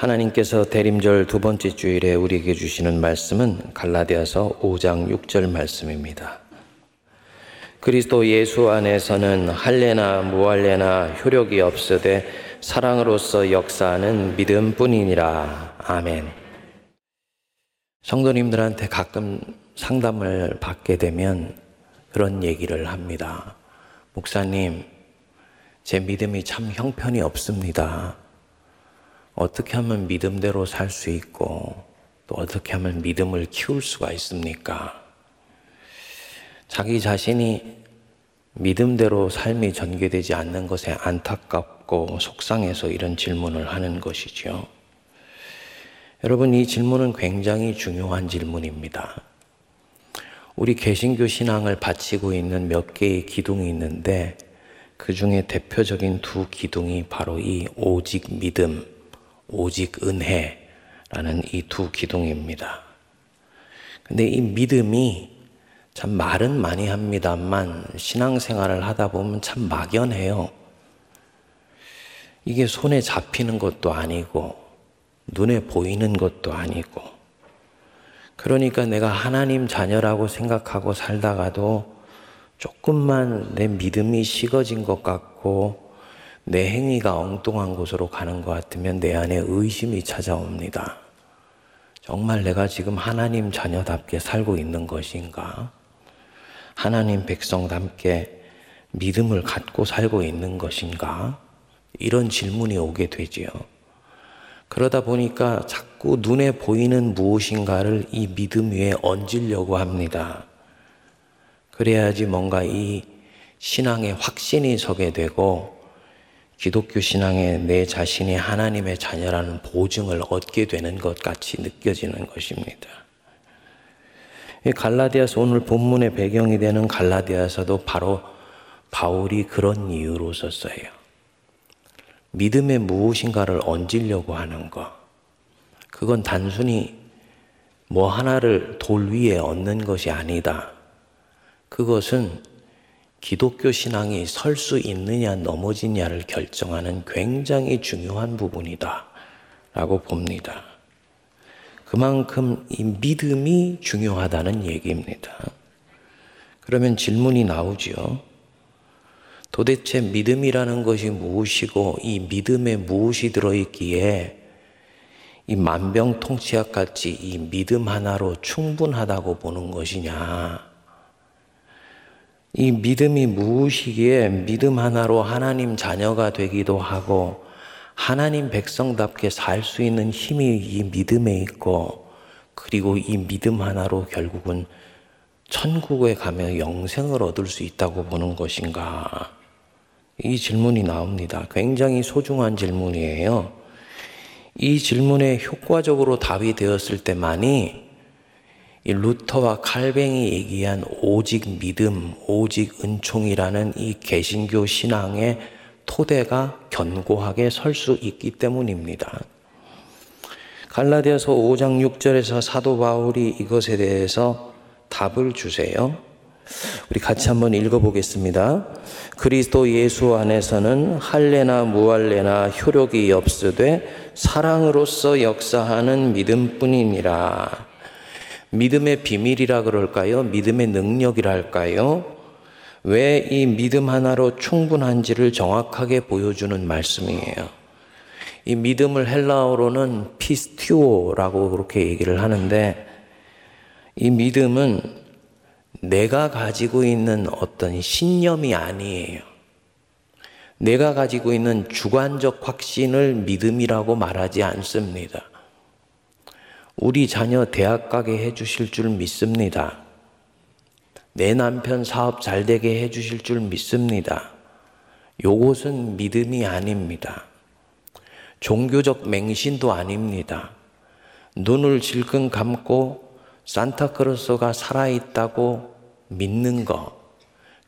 하나님께서 대림절 두 번째 주일에 우리에게 주시는 말씀은 갈라디아서 5장 6절 말씀입니다. 그리스도 예수 안에서는 할례나 무할례나 효력이 없으되 사랑으로서 역사하는 믿음뿐이니라. 아멘. 성도님들한테 가끔 상담을 받게 되면 그런 얘기를 합니다. 목사님, 제 믿음이 참 형편이 없습니다. 어떻게 하면 믿음대로 살 수 있고 또 어떻게 하면 믿음을 키울 수가 있습니까? 자기 자신이 믿음대로 삶이 전개되지 않는 것에 안타깝고 속상해서 이런 질문을 하는 것이죠. 여러분, 이 질문은 굉장히 중요한 질문입니다. 우리 개신교 신앙을 바치고 있는 몇 개의 기둥이 있는데 그 중에 대표적인 두 기둥이 바로 이 오직 믿음, 오직 은혜라는 이 두 기둥입니다. 근데 이 믿음이 참 말은 많이 합니다만 신앙생활을 하다 보면 참 막연해요. 이게 손에 잡히는 것도 아니고 눈에 보이는 것도 아니고 그러니까 내가 하나님 자녀라고 생각하고 살다가도 조금만 내 믿음이 식어진 것 같고 내 행위가 엉뚱한 곳으로 가는 것 같으면 내 안에 의심이 찾아옵니다. 정말 내가 지금 하나님 자녀답게 살고 있는 것인가? 하나님 백성답게 믿음을 갖고 살고 있는 것인가? 이런 질문이 오게 되지요. 그러다 보니까 자꾸 눈에 보이는 무엇인가를 이 믿음 위에 얹으려고 합니다. 그래야지 뭔가 이 신앙의 확신이 서게 되고 기독교 신앙에 내 자신이 하나님의 자녀라는 보증을 얻게 되는 것 같이 느껴지는 것입니다. 갈라디아서 오늘 본문의 배경이 되는 갈라디아서도 바로 바울이 그런 이유로 썼어요. 믿음의 무엇인가를 얹으려고 하는 것. 그건 단순히 뭐 하나를 돌 위에 얹는 것이 아니다. 그것은 기독교 신앙이 설 수 있느냐 넘어지냐를 결정하는 굉장히 중요한 부분이다. 라고 봅니다. 그만큼 이 믿음이 중요하다는 얘기입니다. 그러면 질문이 나오죠. 도대체 믿음이라는 것이 무엇이고 이 믿음에 무엇이 들어있기에 이 만병통치약 같이 이 믿음 하나로 충분하다고 보는 것이냐. 이 믿음이 무엇이기에 믿음 하나로 하나님 자녀가 되기도 하고 하나님 백성답게 살 수 있는 힘이 이 믿음에 있고 그리고 이 믿음 하나로 결국은 천국에 가면 영생을 얻을 수 있다고 보는 것인가? 이 질문이 나옵니다. 굉장히 소중한 질문이에요. 이 질문에 효과적으로 답이 되었을 때만이 이 루터와 칼뱅이 얘기한 오직 믿음, 오직 은총이라는 이 개신교 신앙의 토대가 견고하게 설 수 있기 때문입니다. 갈라디아서 5장 6절에서 사도 바울이 이것에 대해서 답을 주세요. 우리 같이 한번 읽어보겠습니다. 그리스도 예수 안에서는 할례나 무할례나 효력이 없으되 사랑으로서 역사하는 믿음뿐이니라. 믿음의 비밀이라 그럴까요? 믿음의 능력이라 할까요? 왜 이 믿음 하나로 충분한지를 정확하게 보여주는 말씀이에요. 이 믿음을 헬라어로는 피스티오라고 그렇게 얘기를 하는데 이 믿음은 내가 가지고 있는 어떤 신념이 아니에요. 내가 가지고 있는 주관적 확신을 믿음이라고 말하지 않습니다. 우리 자녀 대학 가게 해 주실 줄 믿습니다. 내 남편 사업 잘 되게 해 주실 줄 믿습니다. 요것은 믿음이 아닙니다. 종교적 맹신도 아닙니다. 눈을 질끈 감고 산타크로스가 살아있다고 믿는 것,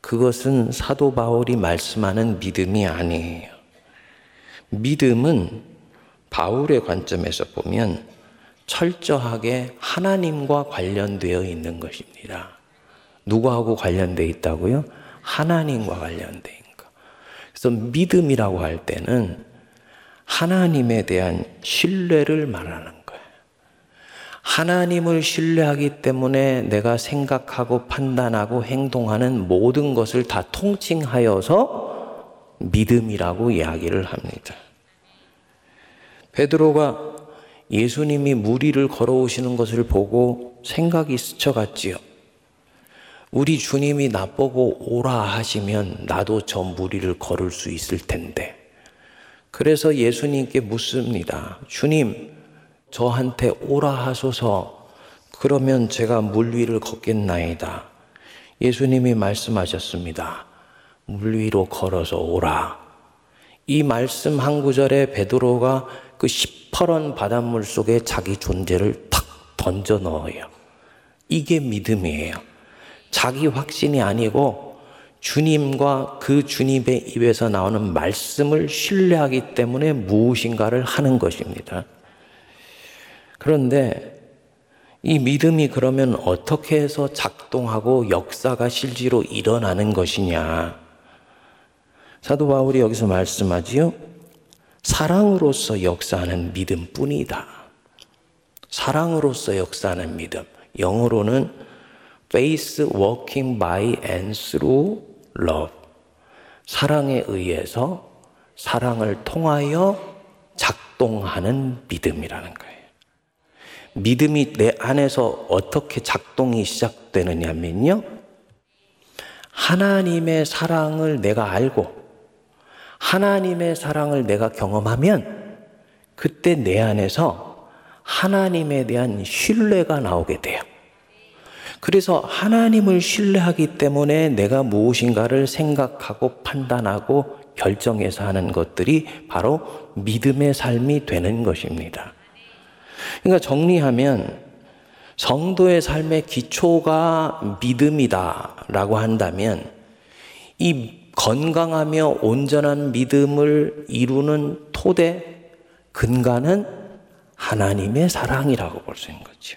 그것은 사도 바울이 말씀하는 믿음이 아니에요. 믿음은 바울의 관점에서 보면 철저하게 하나님과 관련되어 있는 것입니다. 누구하고 관련되어 있다고요? 하나님과 있는 것. 그래서 믿음이라고 할 때는 하나님에 대한 신뢰를 말하는 거예요. 하나님을 신뢰하기 때문에 내가 생각하고 판단하고 행동하는 모든 것을 다 통칭하여서 믿음이라고 이야기를 합니다. 베드로가 예수님이 무리를 걸어오시는 것을 보고 생각이 스쳐갔지요. 우리 주님이 나보고 오라 하시면 나도 저 무리를 걸을 수 있을 텐데. 그래서 예수님께 묻습니다. 주님, 저한테 오라 하소서. 그러면 제가 물 위를 걷겠나이다. 예수님이 말씀하셨습니다. 물 위로 걸어서 오라. 이 말씀 한 구절에 베드로가 그 시퍼런 바닷물 속에 자기 존재를 탁 던져 넣어요. 이게 믿음이에요. 자기 확신이 아니고 주님과 그 주님의 입에서 나오는 말씀을 신뢰하기 때문에 무엇인가를 하는 것입니다. 그런데 이 믿음이 그러면 어떻게 해서 작동하고 역사가 실제로 일어나는 것이냐? 사도 바울이 여기서 말씀하지요. 사랑으로서 역사하는 믿음뿐이다. 사랑으로서 역사하는 믿음. 영어로는 faith working by and through love. 사랑에 의해서 사랑을 통하여 작동하는 믿음이라는 거예요. 믿음이 내 안에서 어떻게 작동이 시작되느냐면요. 하나님의 사랑을 내가 알고 하나님의 사랑을 내가 경험하면 그때 내 안에서 하나님에 대한 신뢰가 나오게 돼요. 그래서 하나님을 신뢰하기 때문에 내가 무엇인가를 생각하고 판단하고 결정해서 하는 것들이 바로 믿음의 삶이 되는 것입니다. 그러니까 정리하면 성도의 삶의 기초가 믿음이다라고 한다면 이 건강하며 온전한 믿음을 이루는 토대, 근간은 하나님의 사랑이라고 볼 수 있는 거죠.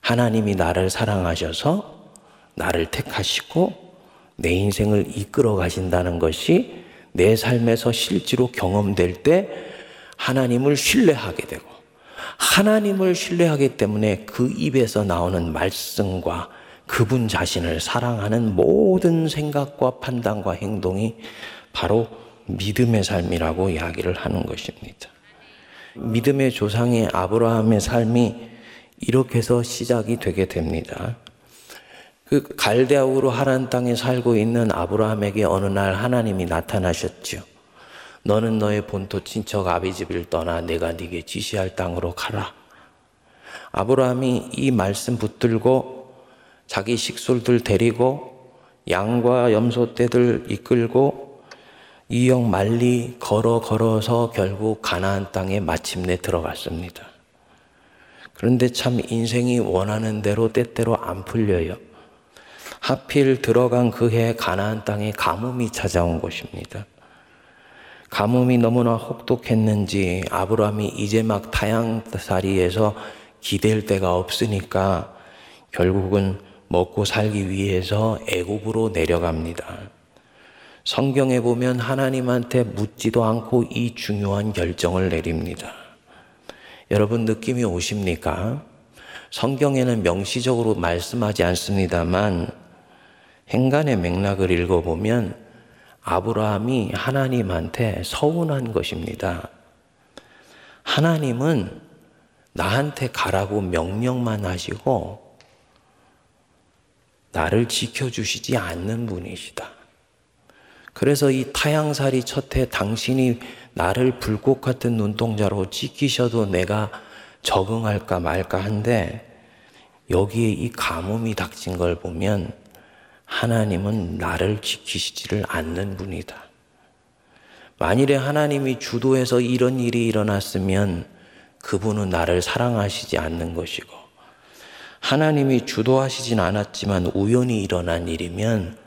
하나님이 나를 사랑하셔서 나를 택하시고 내 인생을 이끌어 가신다는 것이 내 삶에서 실제로 경험될 때 하나님을 신뢰하게 되고 하나님을 신뢰하기 때문에 그 입에서 나오는 말씀과 그분 자신을 사랑하는 모든 생각과 판단과 행동이 바로 믿음의 삶이라고 이야기를 하는 것입니다. 믿음의 조상의 아브라함의 삶이 이렇게 해서 시작이 되게 됩니다. 그 갈대아우로 하란 땅에 살고 있는 아브라함에게 어느 날 하나님이 나타나셨죠. 너는 너의 본토 친척 아비집을 떠나 내가 네게 지시할 땅으로 가라. 아브라함이 이 말씀 붙들고 자기 식솔들 데리고 양과 염소 떼들 이끌고 이역 말리 걸어 걸어서 결국 가나안 땅에 마침내 들어갔습니다. 그런데 참 인생이 원하는 대로 때때로 안 풀려요. 하필 들어간 그 해 가나안 땅에 가뭄이 찾아온 것입니다. 가뭄이 너무나 혹독했는지 아브라함이 이제 막 타양살이에서 기댈 데가 없으니까 결국은 먹고 살기 위해서 애굽으로 내려갑니다. 성경에 보면 하나님한테 묻지도 않고 이 중요한 결정을 내립니다. 여러분 느낌이 오십니까? 성경에는 명시적으로 말씀하지 않습니다만 행간의 맥락을 읽어보면 아브라함이 하나님한테 서운한 것입니다. 하나님은 나한테 가라고 명령만 하시고 나를 지켜주시지 않는 분이시다. 그래서 이 타양살이 첫해 당신이 나를 불꽃 같은 눈동자로 지키셔도 내가 적응할까 말까 한데 여기에 이 가뭄이 닥친 걸 보면 하나님은 나를 지키시지를 않는 분이다. 만일에 하나님이 주도해서 이런 일이 일어났으면 그분은 나를 사랑하시지 않는 것이고 하나님이 주도하시진 않았지만 우연히 일어난 일이면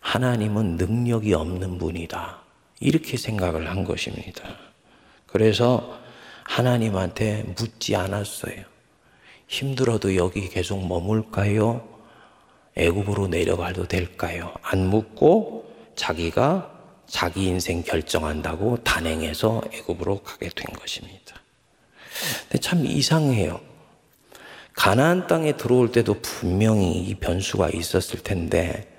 하나님은 능력이 없는 분이다. 이렇게 생각을 한 것입니다. 그래서 하나님한테 묻지 않았어요. 힘들어도 여기 계속 머물까요? 애굽으로 내려가도 될까요? 안 묻고 자기가 자기 인생 결정한다고 단행해서 애굽으로 가게 된 것입니다. 근데 참 이상해요. 가나안 땅에 들어올 때도 분명히 이 변수가 있었을 텐데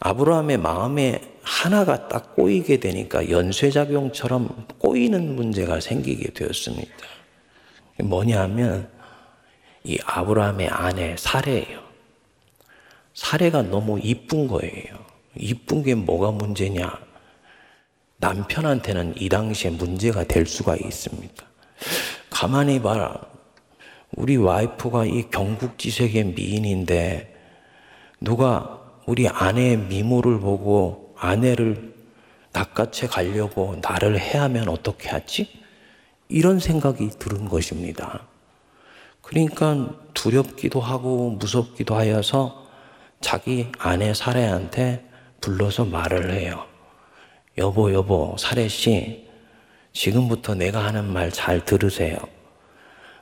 아브라함의 마음에 하나가 딱 꼬이게 되니까 연쇄작용처럼 꼬이는 문제가 생기게 되었습니다. 뭐냐면 이 아브라함의 아내 사례예요. 사례가 너무 이쁜 거예요. 이쁜 게 뭐가 문제냐? 남편한테는 이 당시에 문제가 될 수가 있습니다. 가만히 봐라. 우리 와이프가 이 경국지색의 미인인데 누가 우리 아내의 미모를 보고 아내를 낚아채 가려고 나를 해하면 어떻게 하지? 이런 생각이 들은 것입니다. 그러니까 두렵기도 하고 무섭기도 하여서 자기 아내 사례한테 불러서 말을 해요. 여보, 여보, 사례 씨, 지금부터 내가 하는 말 잘 들으세요.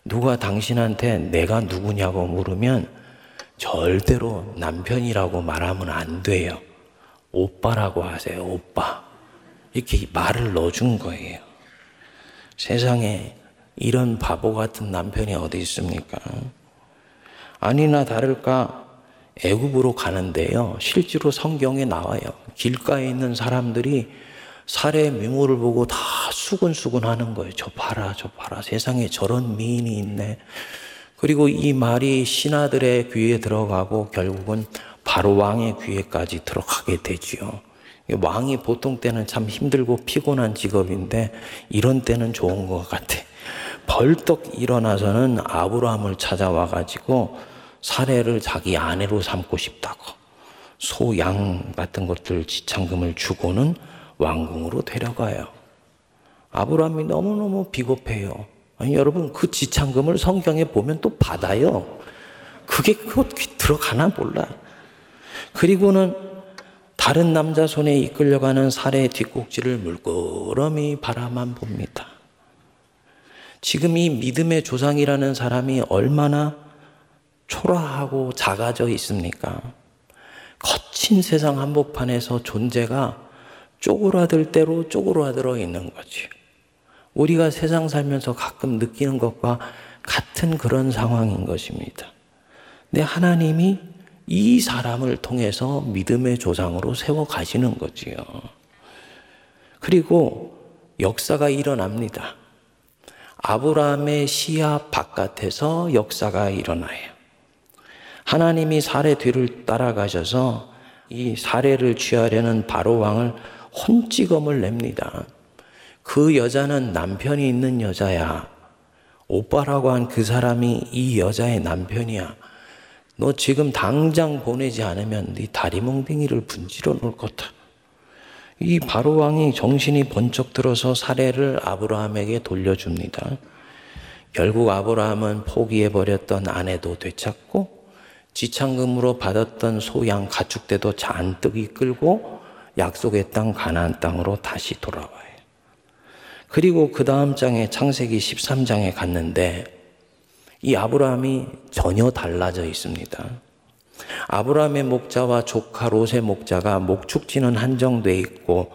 누가 당신한테 내가 누구냐고 물으면 절대로 남편이라고 말하면 안 돼요. 오빠라고 하세요, 오빠. 이렇게 말을 넣어준 거예요. 세상에 이런 바보 같은 남편이 어디 있습니까? 아니나 다를까 애굽으로 가는데요. 실제로 성경에 나와요. 길가에 있는 사람들이 살의 미모를 보고 다 수근수근 하는 거예요. 저 봐라, 저 봐라. 세상에 저런 미인이 있네. 그리고 이 말이 신하들의 귀에 들어가고 결국은 바로 왕의 귀에까지 들어가게 되지요. 왕이 보통 때는 참 힘들고 피곤한 직업인데 이런 때는 좋은 것 같아. 벌떡 일어나서는 아브라함을 찾아와 가지고 사례를 자기 아내로 삼고 싶다고 소, 양 같은 것들 지창금을 주고는 왕궁으로 데려가요. 아브라함이 너무너무 비겁해요. 아니, 여러분, 그 지창금을 성경에 보면 또 받아요. 그게 그 들어가나 몰라. 그리고는 다른 남자 손에 이끌려가는 살의 뒷꼭지를 물끄러미 바라만 봅니다. 지금 이 믿음의 조상이라는 사람이 얼마나 초라하고 작아져 있습니까? 거친 세상 한복판에서 존재가 쪼그라들 대로 쪼그라들어 있는 거지. 우리가 세상 살면서 가끔 느끼는 것과 같은 그런 상황인 것입니다. 근데 하나님이 이 사람을 통해서 믿음의 조상으로 세워 가시는 거지요. 그리고 역사가 일어납니다. 아브라함의 시야 바깥에서 역사가 일어나요. 하나님이 사례 뒤를 따라가셔서 이 사례를 취하려는 바로 왕을 혼찌검을 냅니다. 그 여자는 남편이 있는 여자야. 오빠라고 한 그 사람이 이 여자의 남편이야. 너 지금 당장 보내지 않으면 네 다리 몽둥이를 분지러 놓을 거다. 이 바로 왕이 정신이 번쩍 들어서 사례를 아브라함에게 돌려줍니다. 결국 아브라함은 포기해 버렸던 아내도 되찾고 지창금으로 받았던 소양 가축대도 잔뜩 이 끌고 약속의 땅 가나안 땅으로 다시 돌아와요. 그리고 그 다음 장에 창세기 13장에 갔는데 이 아브라함이 전혀 달라져 있습니다. 아브라함의 목자와 조카 롯의 목자가 목축지는 한정돼 있고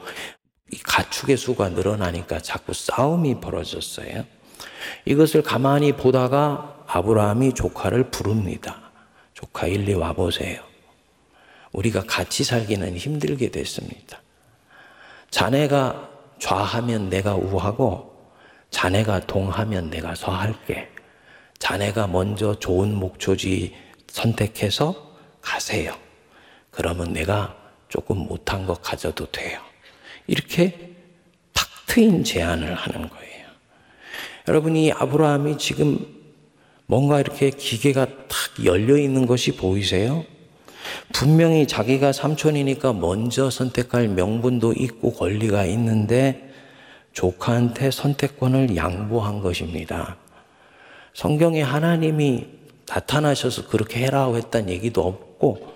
가축의 수가 늘어나니까 자꾸 싸움이 벌어졌어요. 이것을 가만히 보다가 아브라함이 조카를 부릅니다. 조카 일리 와보세요. 우리가 같이 살기는 힘들게 됐습니다. 자네가 좌하면 내가 우하고 자네가 동하면 내가 서할게. 자네가 먼저 좋은 목초지 선택해서 가세요. 그러면 내가 조금 못한 것 가져도 돼요. 이렇게 탁 트인 제안을 하는 거예요. 여러분이 아브라함이 지금 뭔가 이렇게 기계가 탁 열려 있는 것이 보이세요? 분명히 자기가 삼촌이니까 먼저 선택할 명분도 있고 권리가 있는데 조카한테 선택권을 양보한 것입니다. 성경에 하나님이 나타나셔서 그렇게 해라고 했단 얘기도 없고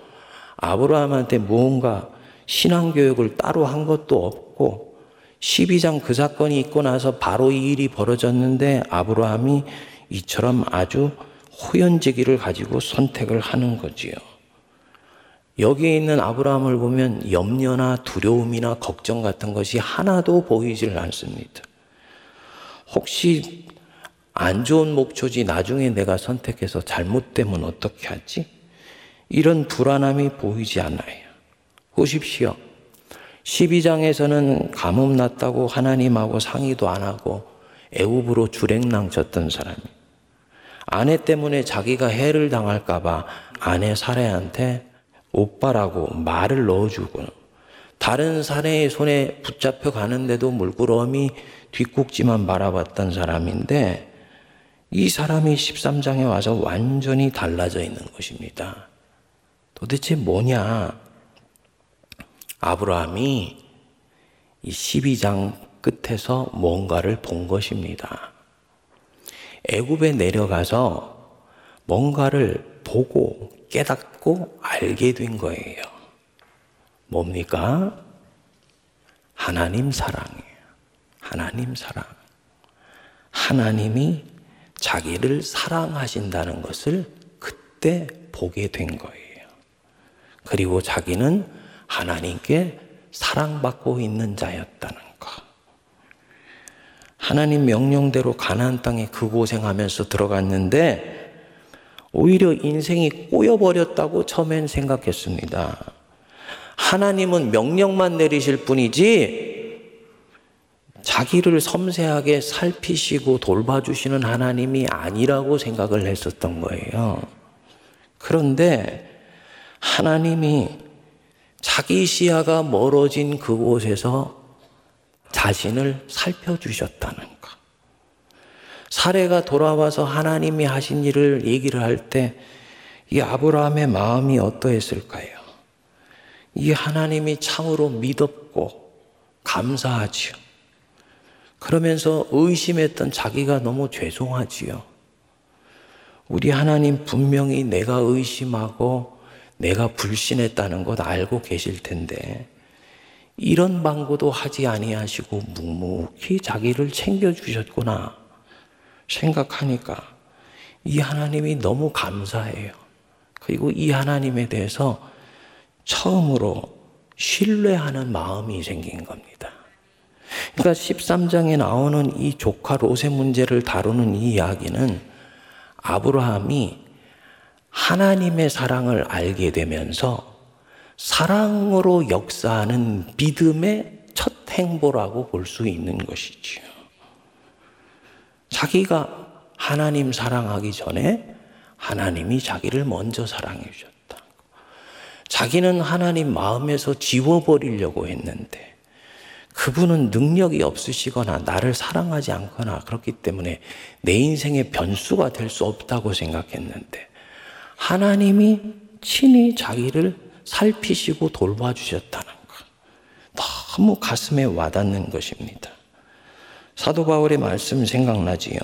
아브라함한테 무언가 신앙교육을 따로 한 것도 없고 12장 그 사건이 있고 나서 바로 이 일이 벌어졌는데 아브라함이 이처럼 아주 호연제기를 가지고 선택을 하는 거지요. 여기 있는 아브라함을 보면 염려나 두려움이나 걱정 같은 것이 하나도 보이질 않습니다. 혹시 안 좋은 목초지 나중에 내가 선택해서 잘못되면 어떻게 하지? 이런 불안함이 보이지 않아요. 보십시오. 12장에서는 가뭄 났다고 하나님하고 상의도 안 하고 애굽으로 주랭랑 졌던 사람이 아내 때문에 자기가 해를 당할까봐 아내 사례한테 오빠라고 말을 넣어주고 다른 사내의 손에 붙잡혀 가는데도 물끄러미 뒷꼭지만 바라봤던 사람인데 이 사람이 13장에 와서 완전히 달라져 있는 것입니다. 도대체 뭐냐? 아브라함이 이 12장 끝에서 뭔가를 본 것입니다. 애굽에 내려가서 뭔가를 보고 깨닫고 알게 된 거예요. 뭡니까? 하나님 사랑이에요. 하나님 사랑. 하나님이 자기를 사랑하신다는 것을 그때 보게 된 거예요. 그리고 자기는 하나님께 사랑받고 있는 자였다는 것. 하나님 명령대로 가나안 땅에 그 고생하면서 들어갔는데 오히려 인생이 꼬여버렸다고 처음엔 생각했습니다. 하나님은 명령만 내리실 뿐이지 자기를 섬세하게 살피시고 돌봐주시는 하나님이 아니라고 생각을 했었던 거예요. 그런데 하나님이 자기 시야가 멀어진 그곳에서 자신을 살펴주셨다는 것. 사례가 돌아와서 하나님이 하신 일을 얘기를 할 때 이 아브라함의 마음이 어떠했을까요? 이 하나님이 참으로 믿었고 감사하지요. 그러면서 의심했던 자기가 너무 죄송하지요. 우리 하나님 분명히 내가 의심하고 내가 불신했다는 것 알고 계실 텐데 이런 방구도 하지 아니하시고 묵묵히 자기를 챙겨 주셨구나 생각하니까 이 하나님이 너무 감사해요. 그리고 이 하나님에 대해서 처음으로 신뢰하는 마음이 생긴 겁니다. 그러니까 13장에 나오는 이 조카 롯의 문제를 다루는 이 이야기는 아브라함이 하나님의 사랑을 알게 되면서 사랑으로 역사하는 믿음의 첫 행보라고 볼 수 있는 것이지요. 자기가 하나님 사랑하기 전에 하나님이 자기를 먼저 사랑해 주셨다. 자기는 하나님 마음에서 지워버리려고 했는데 그분은 능력이 없으시거나 나를 사랑하지 않거나 그렇기 때문에 내 인생의 변수가 될 수 없다고 생각했는데 하나님이 친히 자기를 살피시고 돌봐주셨다는 것. 너무 가슴에 와닿는 것입니다. 사도 바울의 말씀 생각나지요.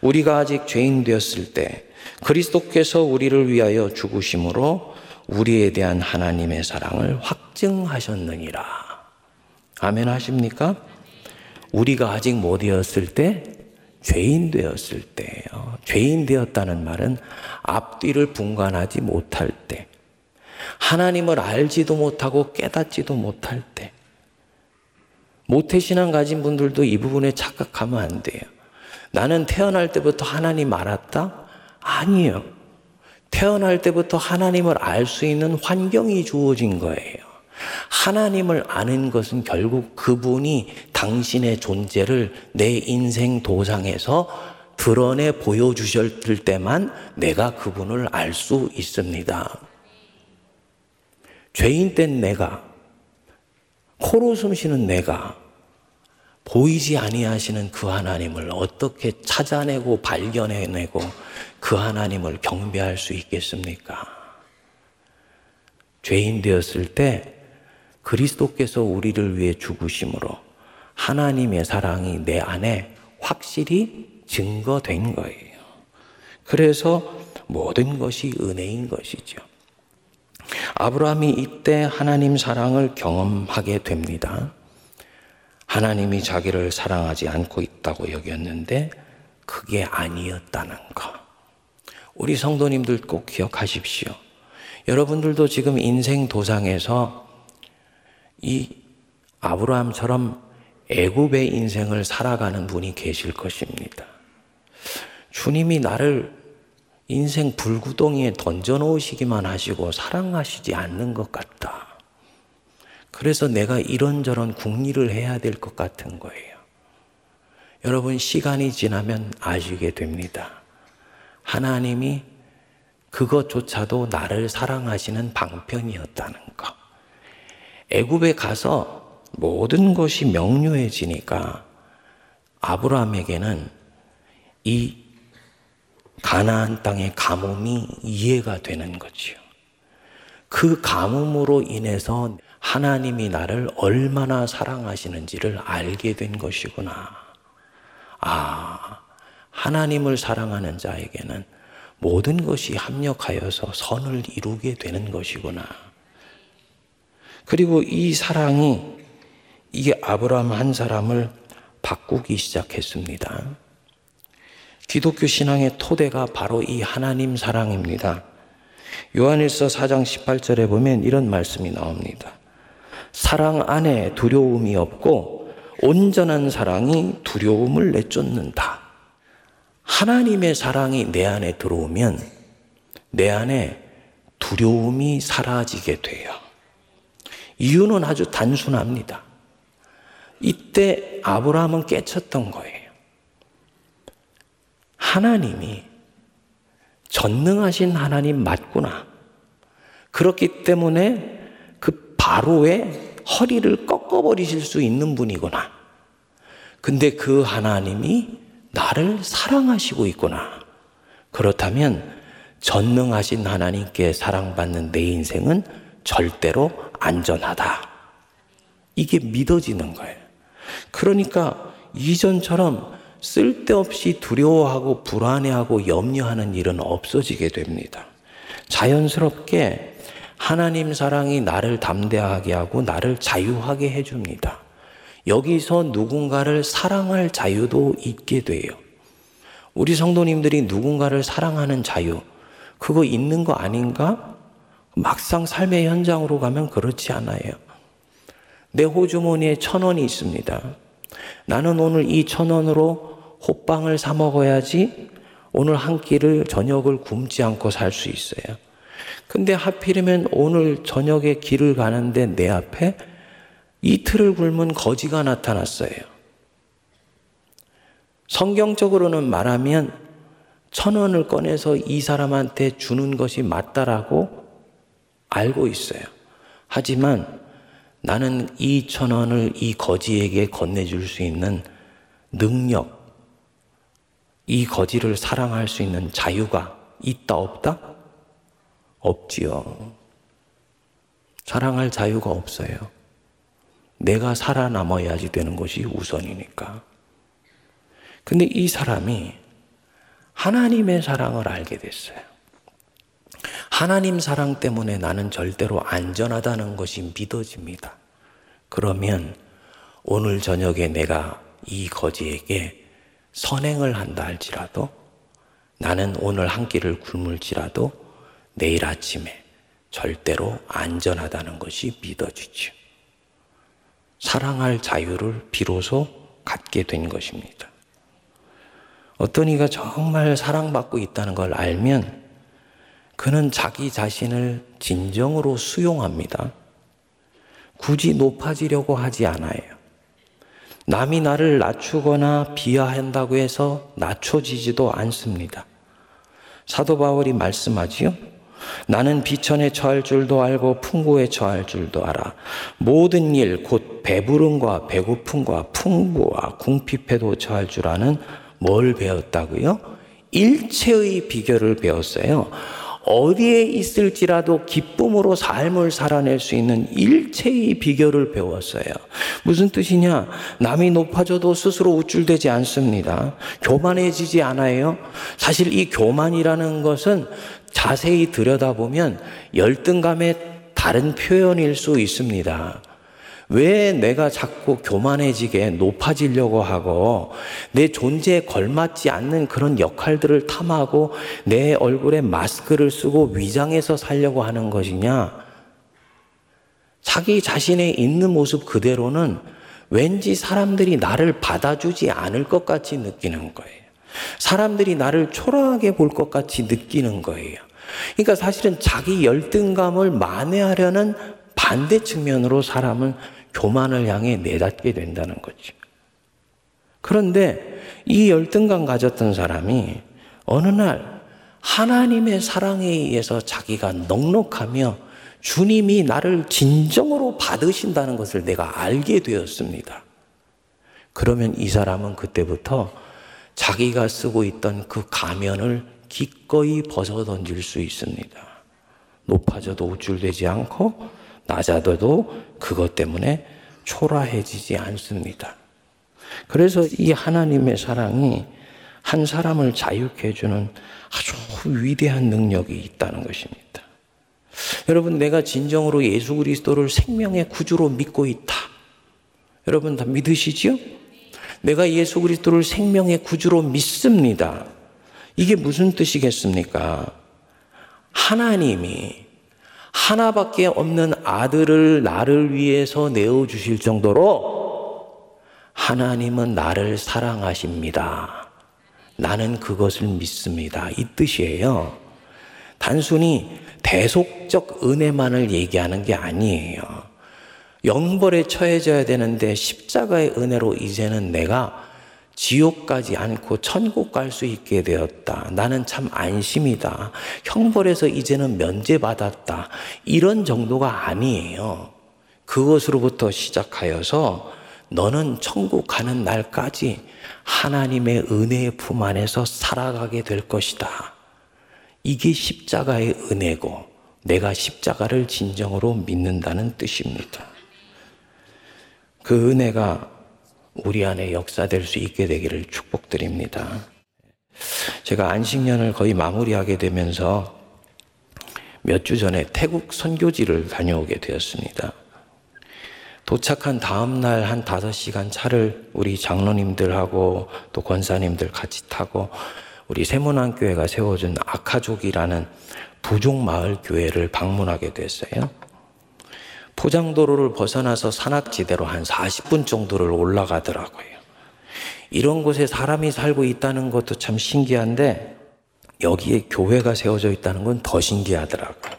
우리가 아직 죄인 되었을 때 그리스도께서 우리를 위하여 죽으심으로 우리에 대한 하나님의 사랑을 확증하셨느니라. 아멘 하십니까? 우리가 아직 못 되었을 때 죄인 되었을 때예요. 죄인 되었다는 말은 앞뒤를 분간하지 못할 때, 하나님을 알지도 못하고 깨닫지도 못할 때, 모태신앙 가진 분들도 이 부분에 착각하면 안 돼요. 나는 태어날 때부터 하나님 알았다? 아니에요. 태어날 때부터 하나님을 알 수 있는 환경이 주어진 거예요. 하나님을 아는 것은 결국 그분이 당신의 존재를 내 인생 도상에서 드러내 보여주셨을 때만 내가 그분을 알 수 있습니다. 죄인 된 내가, 코로 숨 쉬는 내가, 보이지 아니하시는 그 하나님을 어떻게 찾아내고 발견해내고 그 하나님을 경배할 수 있겠습니까? 죄인 되었을 때 그리스도께서 우리를 위해 죽으심으로 하나님의 사랑이 내 안에 확실히 증거된 거예요. 그래서 모든 것이 은혜인 것이죠. 아브라함이 이때 하나님 사랑을 경험하게 됩니다. 하나님이 자기를 사랑하지 않고 있다고 여겼는데 그게 아니었다는 것. 우리 성도님들 꼭 기억하십시오. 여러분들도 지금 인생 도상에서 이 아브라함처럼 애굽의 인생을 살아가는 분이 계실 것입니다. 주님이 나를 인생 불구덩이에 던져 놓으시기만 하시고 사랑하시지 않는 것 같다. 그래서 내가 이런저런 궁리를 해야 될 것 같은 거예요. 여러분, 시간이 지나면 아시게 됩니다. 하나님이 그것조차도 나를 사랑하시는 방편이었다는 것. 애굽에 가서 모든 것이 명료해지니까 아브라함에게는 이 가나안 땅의 가뭄이 이해가 되는 거지요. 그 가뭄으로 인해서 하나님이 나를 얼마나 사랑하시는지를 알게 된 것이구나. 아, 하나님을 사랑하는 자에게는 모든 것이 합력하여서 선을 이루게 되는 것이구나. 그리고 이 사랑이 이게 아브라함 한 사람을 바꾸기 시작했습니다. 기독교 신앙의 토대가 바로 이 하나님 사랑입니다. 요한일서 4장 18절에 보면 이런 말씀이 나옵니다. 사랑 안에 두려움이 없고 온전한 사랑이 두려움을 내쫓는다. 하나님의 사랑이 내 안에 들어오면 내 안에 두려움이 사라지게 돼요. 이유는 아주 단순합니다. 이때 아브라함은 깨쳤던 거예요. 하나님이 전능하신 하나님 맞구나. 그렇기 때문에 그 바로의 허리를 꺾어버리실 수 있는 분이구나. 근데 그 하나님이 나를 사랑하시고 있구나. 그렇다면 전능하신 하나님께 사랑받는 내 인생은 절대로 안전하다. 이게 믿어지는 거예요. 그러니까 이전처럼 쓸데없이 두려워하고 불안해하고 염려하는 일은 없어지게 됩니다. 자연스럽게 하나님 사랑이 나를 담대하게 하고 나를 자유하게 해줍니다. 여기서 누군가를 사랑할 자유도 있게 돼요. 우리 성도님들이 누군가를 사랑하는 자유, 그거 있는 거 아닌가? 막상 삶의 현장으로 가면 그렇지 않아요. 내 호주머니에 천 원이 있습니다. 나는 오늘 이 천 원으로 호빵을 사 먹어야지 오늘 한 끼를 저녁을 굶지 않고 살 수 있어요. 근데 하필이면 오늘 저녁에 길을 가는데 내 앞에 이틀을 굶은 거지가 나타났어요. 성경적으로는 말하면 천 원을 꺼내서 이 사람한테 주는 것이 맞다라고 알고 있어요. 하지만 나는 이 천 원을 이 거지에게 건네줄 수 있는 능력, 이 거지를 사랑할 수 있는 자유가 있다, 없다? 없지요. 사랑할 자유가 없어요. 내가 살아남아야지 되는 것이 우선이니까. 근데 이 사람이 하나님의 사랑을 알게 됐어요. 하나님 사랑 때문에 나는 절대로 안전하다는 것이 믿어집니다. 그러면 오늘 저녁에 내가 이 거지에게 선행을 한다 할지라도 나는 오늘 한 끼를 굶을지라도 내일 아침에 절대로 안전하다는 것이 믿어지죠. 사랑할 자유를 비로소 갖게 된 것입니다. 어떤 이가 정말 사랑받고 있다는 걸 알면 그는 자기 자신을 진정으로 수용합니다. 굳이 높아지려고 하지 않아요. 남이 나를 낮추거나 비하한다고 해서 낮춰지지도 않습니다. 사도 바울이 말씀하지요. 나는 비천에 처할 줄도 알고 풍부에 처할 줄도 알아. 모든 일, 곧 배부름과 배고픔과 풍부와 궁핍에도 처할 줄 아는 뭘 배웠다고요? 일체의 비결을 배웠어요. 어디에 있을지라도 기쁨으로 삶을 살아낼 수 있는 일체의 비결을 배웠어요. 무슨 뜻이냐? 남이 높아져도 스스로 우쭐대지 않습니다. 교만해지지 않아요. 사실 이 교만이라는 것은 자세히 들여다보면 열등감의 다른 표현일 수 있습니다. 왜 내가 자꾸 교만해지게 높아지려고 하고 내 존재에 걸맞지 않는 그런 역할들을 탐하고 내 얼굴에 마스크를 쓰고 위장해서 살려고 하는 것이냐? 자기 자신의 있는 모습 그대로는 왠지 사람들이 나를 받아주지 않을 것 같이 느끼는 거예요. 사람들이 나를 초라하게 볼 것 같이 느끼는 거예요. 그러니까 사실은 자기 열등감을 만회하려는 반대 측면으로 사람은 교만을 향해 내닫게 된다는 거죠. 그런데 이 열등감 가졌던 사람이 어느 날 하나님의 사랑에 의해서 자기가 넉넉하며 주님이 나를 진정으로 받으신다는 것을 내가 알게 되었습니다. 그러면 이 사람은 그때부터 자기가 쓰고 있던 그 가면을 기꺼이 벗어 던질 수 있습니다. 높아져도 우쭐대지 않고 낮아져도 그것 때문에 초라해지지 않습니다. 그래서 이 하나님의 사랑이 한 사람을 자유케 해주는 아주 위대한 능력이 있다는 것입니다. 여러분, 내가 진정으로 예수 그리스도를 생명의 구주로 믿고 있다. 여러분 다 믿으시지요? 내가 예수 그리스도를 생명의 구주로 믿습니다. 이게 무슨 뜻이겠습니까? 하나님이 하나밖에 없는 아들을 나를 위해서 내어 주실 정도로 하나님은 나를 사랑하십니다. 나는 그것을 믿습니다. 이 뜻이에요. 단순히 대속적 은혜만을 얘기하는 게 아니에요. 영벌에 처해져야 되는데 십자가의 은혜로 이제는 내가 지옥 가지 않고 천국 갈 수 있게 되었다. 나는 참 안심이다. 형벌에서 이제는 면제받았다. 이런 정도가 아니에요. 그것으로부터 시작하여서 너는 천국 가는 날까지 하나님의 은혜의 품 안에서 살아가게 될 것이다. 이게 십자가의 은혜고 내가 십자가를 진정으로 믿는다는 뜻입니다. 그 은혜가 우리 안에 역사될 수 있게 되기를 축복드립니다. 제가 안식년을 거의 마무리하게 되면서 몇 주 전에 태국 선교지를 다녀오게 되었습니다. 도착한 다음 날 한 5시간 차를 우리 장로님들하고 또 권사님들 같이 타고 우리 세문안교회가 세워준 아카족이라는 부족 마을 교회를 방문하게 됐어요. 포장도로를 벗어나서 산악지대로 한 40분 정도를 올라가더라고요. 이런 곳에 사람이 살고 있다는 것도 참 신기한데 여기에 교회가 세워져 있다는 건 더 신기하더라고요.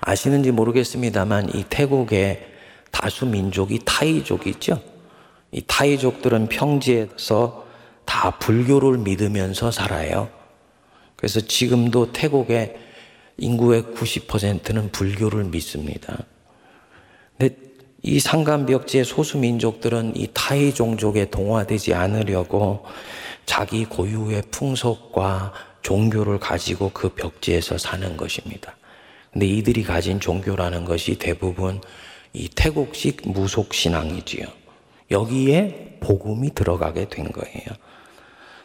아시는지 모르겠습니다만 이 태국의 다수 민족이 타이족이죠. 이 타이족들은 평지에서 다 불교를 믿으면서 살아요. 그래서 지금도 태국의 인구의 90%는 불교를 믿습니다. 근데 이 상간벽지의 소수 민족들은 이 타이 종족에 동화되지 않으려고 자기 고유의 풍속과 종교를 가지고 그 벽지에서 사는 것입니다. 근데 이들이 가진 종교라는 것이 대부분 이 태국식 무속 신앙이지요. 여기에 복음이 들어가게 된 거예요.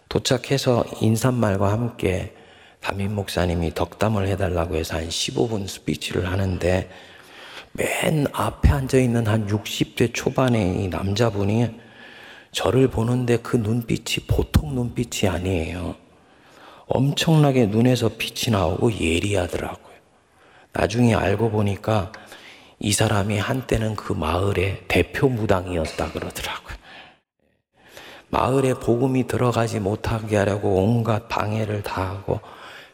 도착해서 인사말과 함께 담임 목사님이 덕담을 해달라고 해서 한 15분 스피치를 하는데 맨 앞에 앉아 있는 한 60대 초반의 이 남자분이 저를 보는데 그 눈빛이 보통 눈빛이 아니에요. 엄청나게 눈에서 빛이 나오고 예리하더라고요. 나중에 알고 보니까 이 사람이 한때는 그 마을의 대표 무당이었다 그러더라고요. 마을에 복음이 들어가지 못하게 하려고 온갖 방해를 다 하고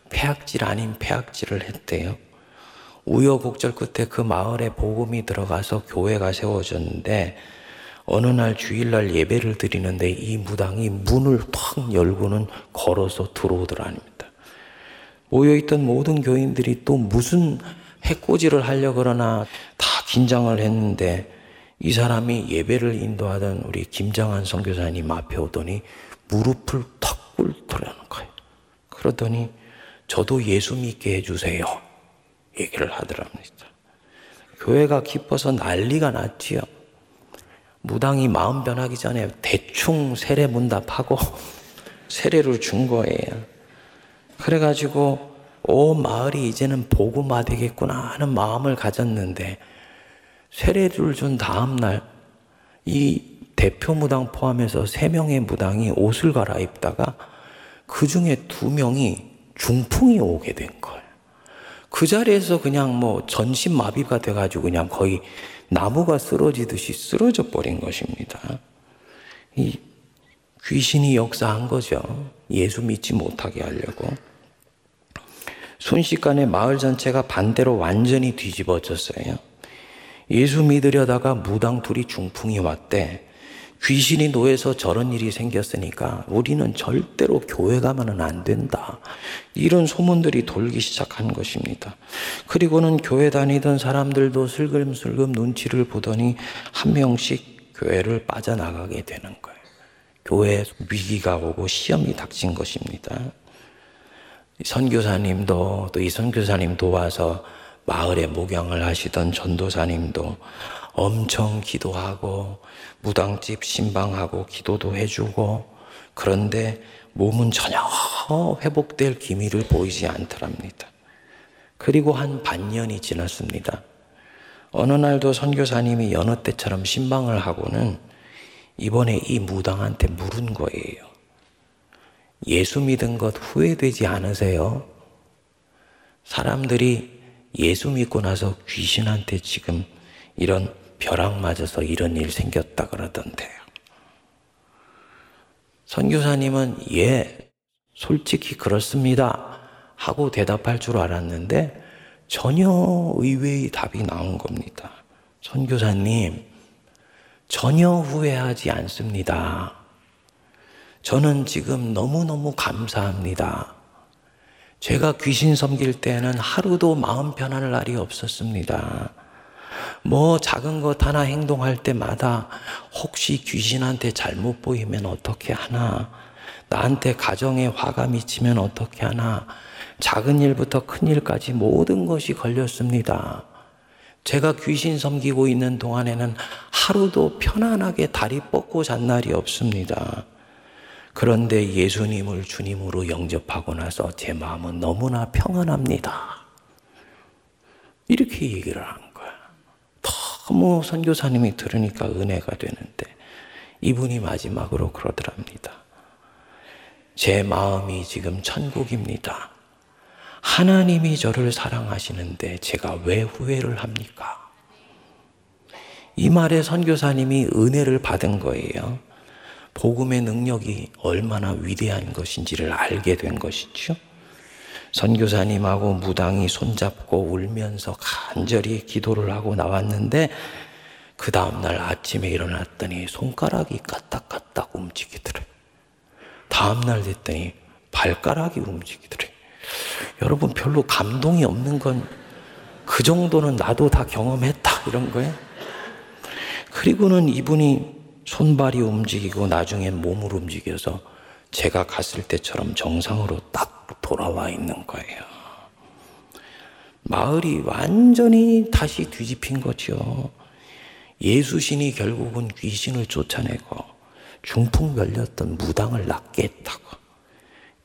폐악질 아닌 폐악질을 했대요. 우여곡절 끝에 그 마을에 복음이 들어가서 교회가 세워졌는데 어느 날 주일날 예배를 드리는데 이 무당이 문을 탁 열고는 걸어서 들어오더랍니다. 모여있던 모든 교인들이 또 무슨 해코지를 하려 그러나 다 긴장을 했는데 이 사람이 예배를 인도하던 우리 김장한 선교사님 앞에 오더니 무릎을 탁 꿇더라는 거예요. 그러더니 저도 예수 믿게 해주세요. 얘기를 하더랍니다. 교회가 기뻐서 난리가 났지요. 무당이 마음 변하기 전에 대충 세례 문답하고 세례를 준 거예요. 그래가지고 온 마을이 이제는 복음화 되겠구나 하는 마음을 가졌는데 세례를 준 다음날 이 대표 무당 포함해서 세 명의 무당이 옷을 갈아입다가 그 중에 두 명이 중풍이 오게 된 거예요. 그 자리에서 그냥 뭐 전신 마비가 돼가지고 그냥 거의 나무가 쓰러지듯이 쓰러져 버린 것입니다. 이 귀신이 역사한 거죠. 예수 믿지 못하게 하려고. 순식간에 마을 전체가 반대로 완전히 뒤집어졌어요. 예수 믿으려다가 무당 둘이 중풍이 왔대. 귀신이 노해서 저런 일이 생겼으니까 우리는 절대로 교회 가면은 안 된다. 이런 소문들이 돌기 시작한 것입니다. 그리고는 교회 다니던 사람들도 슬금슬금 눈치를 보더니 한 명씩 교회를 빠져나가게 되는 거예요. 교회에 위기가 오고 시험이 닥친 것입니다. 선교사님도 또 이 선교사님 도 와서 마을에 목양을 하시던 전도사님도 엄청 기도하고 무당집 신방하고 기도도 해주고 그런데 몸은 전혀 회복될 기미를 보이지 않더랍니다. 그리고 한 반년이 지났습니다. 어느 날도 선교사님이 여느 때처럼 신방을 하고는 이번에 이 무당한테 물은 거예요. 예수 믿은 것 후회되지 않으세요? 사람들이 예수 믿고 나서 귀신한테 지금 이런 벼락 맞아서 이런 일 생겼다 그러던데요. 선교사님은 예, 솔직히 그렇습니다. 하고 대답할 줄 알았는데 전혀 의외의 답이 나온 겁니다. 선교사님, 전혀 후회하지 않습니다. 저는 지금 너무너무 감사합니다. 제가 귀신 섬길 때는 하루도 마음 편할 날이 없었습니다. 뭐 작은 것 하나 행동할 때마다 혹시 귀신한테 잘못 보이면 어떻게 하나? 나한테 가정에 화가 미치면 어떻게 하나? 작은 일부터 큰 일까지 모든 것이 걸렸습니다. 제가 귀신 섬기고 있는 동안에는 하루도 편안하게 다리 뻗고 잔 날이 없습니다. 그런데 예수님을 주님으로 영접하고 나서 제 마음은 너무나 평안합니다. 이렇게 얘기를 한 거야. 너무 선교사님이 들으니까 은혜가 되는데 이분이 마지막으로 그러더랍니다. 제 마음이 지금 천국입니다. 하나님이 저를 사랑하시는데 제가 왜 후회를 합니까? 이 말에 선교사님이 은혜를 받은 거예요. 복음의 능력이 얼마나 위대한 것인지를 알게 된 것이죠. 선교사님하고 무당이 손잡고 울면서 간절히 기도를 하고 나왔는데 그 다음날 아침에 일어났더니 손가락이 까딱까딱 움직이더래. 다음날 됐더니 발가락이 움직이더래. 여러분 별로 감동이 없는 건 그 정도는 나도 다 경험했다 이런 거예요. 그리고는 이분이 손발이 움직이고 나중에 몸을 움직여서 제가 갔을 때처럼 정상으로 딱 돌아와 있는 거예요. 마을이 완전히 다시 뒤집힌 거죠. 예수신이 결국은 귀신을 쫓아내고 중풍 걸렸던 무당을 낫게 했다고.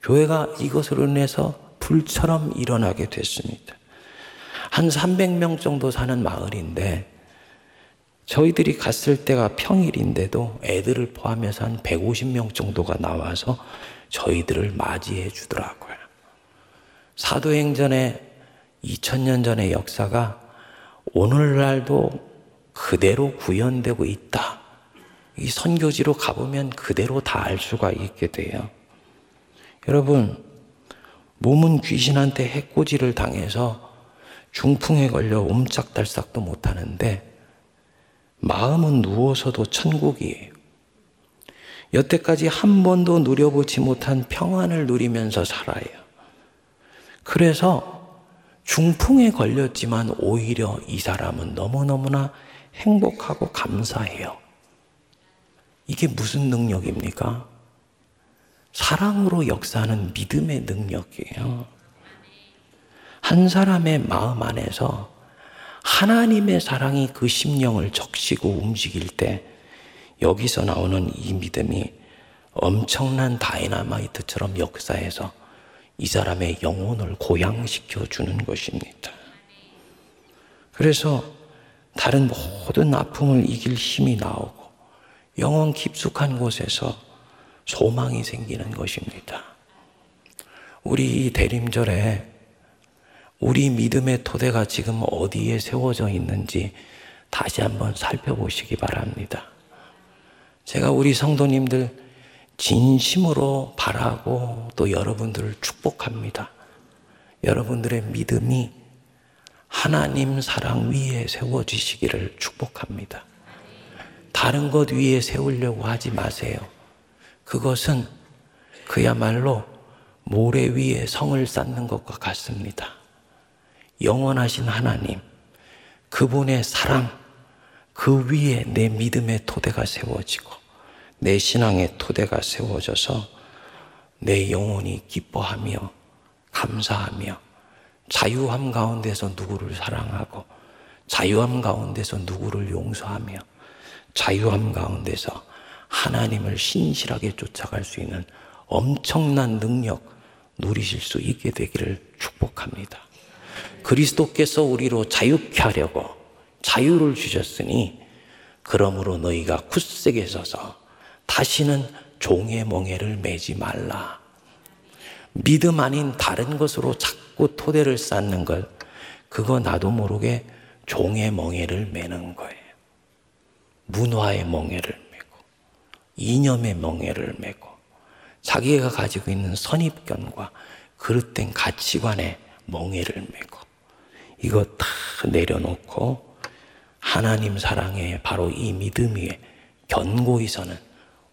교회가 이것으로 인해서 불처럼 일어나게 됐습니다. 한 300명 정도 사는 마을인데 저희들이 갔을 때가 평일인데도 애들을 포함해서 한 150명 정도가 나와서 저희들을 맞이해 주더라고요. 사도행전의 2000년 전의 역사가 오늘날도 그대로 구현되고 있다. 이 선교지로 가보면 그대로 다 알 수가 있게 돼요. 여러분, 몸은 귀신한테 해코지를 당해서 중풍에 걸려 옴짝달싹도 못하는데 마음은 누워서도 천국이에요. 여태까지 한 번도 누려보지 못한 평안을 누리면서 살아요. 그래서 중풍에 걸렸지만 오히려 이 사람은 너무너무나 행복하고 감사해요. 이게 무슨 능력입니까? 사랑으로 역사하는 믿음의 능력이에요. 한 사람의 마음 안에서 하나님의 사랑이 그 심령을 적시고 움직일 때 여기서 나오는 이 믿음이 엄청난 다이나마이트처럼 역사해서 이 사람의 영혼을 고양시켜 주는 것입니다. 그래서 다른 모든 아픔을 이길 힘이 나오고 영원 깊숙한 곳에서 소망이 생기는 것입니다. 우리 이 대림절에 우리 믿음의 토대가 지금 어디에 세워져 있는지 다시 한번 살펴보시기 바랍니다. 제가 우리 성도님들 진심으로 바라고 또 여러분들을 축복합니다. 여러분들의 믿음이 하나님 사랑 위에 세워지시기를 축복합니다. 다른 것 위에 세우려고 하지 마세요. 그것은 그야말로 모래 위에 성을 쌓는 것과 같습니다. 영원하신 하나님, 그분의 사랑, 그 위에 내 믿음의 토대가 세워지고 내 신앙의 토대가 세워져서 내 영혼이 기뻐하며 감사하며 자유함 가운데서 누구를 사랑하고 자유함 가운데서 누구를 용서하며 자유함 가운데서 하나님을 신실하게 쫓아갈 수 있는 엄청난 능력 누리실 수 있게 되기를 축복합니다. 그리스도께서 우리로 자유케 하려고 자유를 주셨으니 그러므로 너희가 굳세게 서서 다시는 종의 멍에를 매지 말라. 믿음 아닌 다른 것으로 자꾸 토대를 쌓는 것, 그거 나도 모르게 종의 멍에를 매는 거예요. 문화의 멍에를 메고, 이념의 멍에를 메고, 자기가 가지고 있는 선입견과 그릇된 가치관의 멍에를 메고, 이거 다 내려놓고, 하나님 사랑에 바로 이 믿음 위에 견고히 서는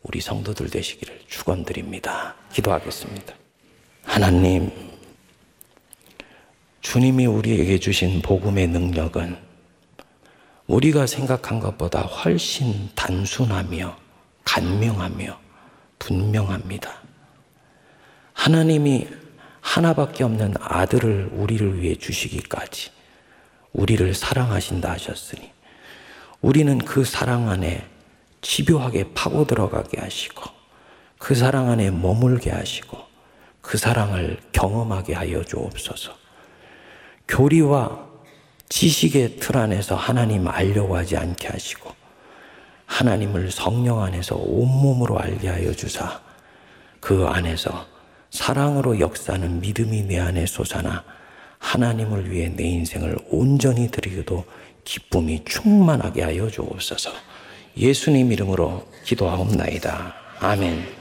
우리 성도들 되시기를 축원드립니다. 기도하겠습니다. 하나님, 주님이 우리에게 주신 복음의 능력은 우리가 생각한 것보다 훨씬 단순하며 간명하며 분명합니다. 하나님이 하나밖에 없는 아들을 우리를 위해 주시기까지 우리를 사랑하신다 하셨으니 우리는 그 사랑 안에 집요하게 파고 들어가게 하시고 그 사랑 안에 머물게 하시고 그 사랑을 경험하게 하여 주옵소서. 교리와 지식의 틀 안에서 하나님 알려고 하지 않게 하시고 하나님을 성령 안에서 온몸으로 알게 하여 주사 그 안에서 사랑으로 역사하는 믿음이 내 안에 솟아나 하나님을 위해 내 인생을 온전히 드리기도 기쁨이 충만하게 하여 주옵소서. 예수님 이름으로 기도하옵나이다. 아멘.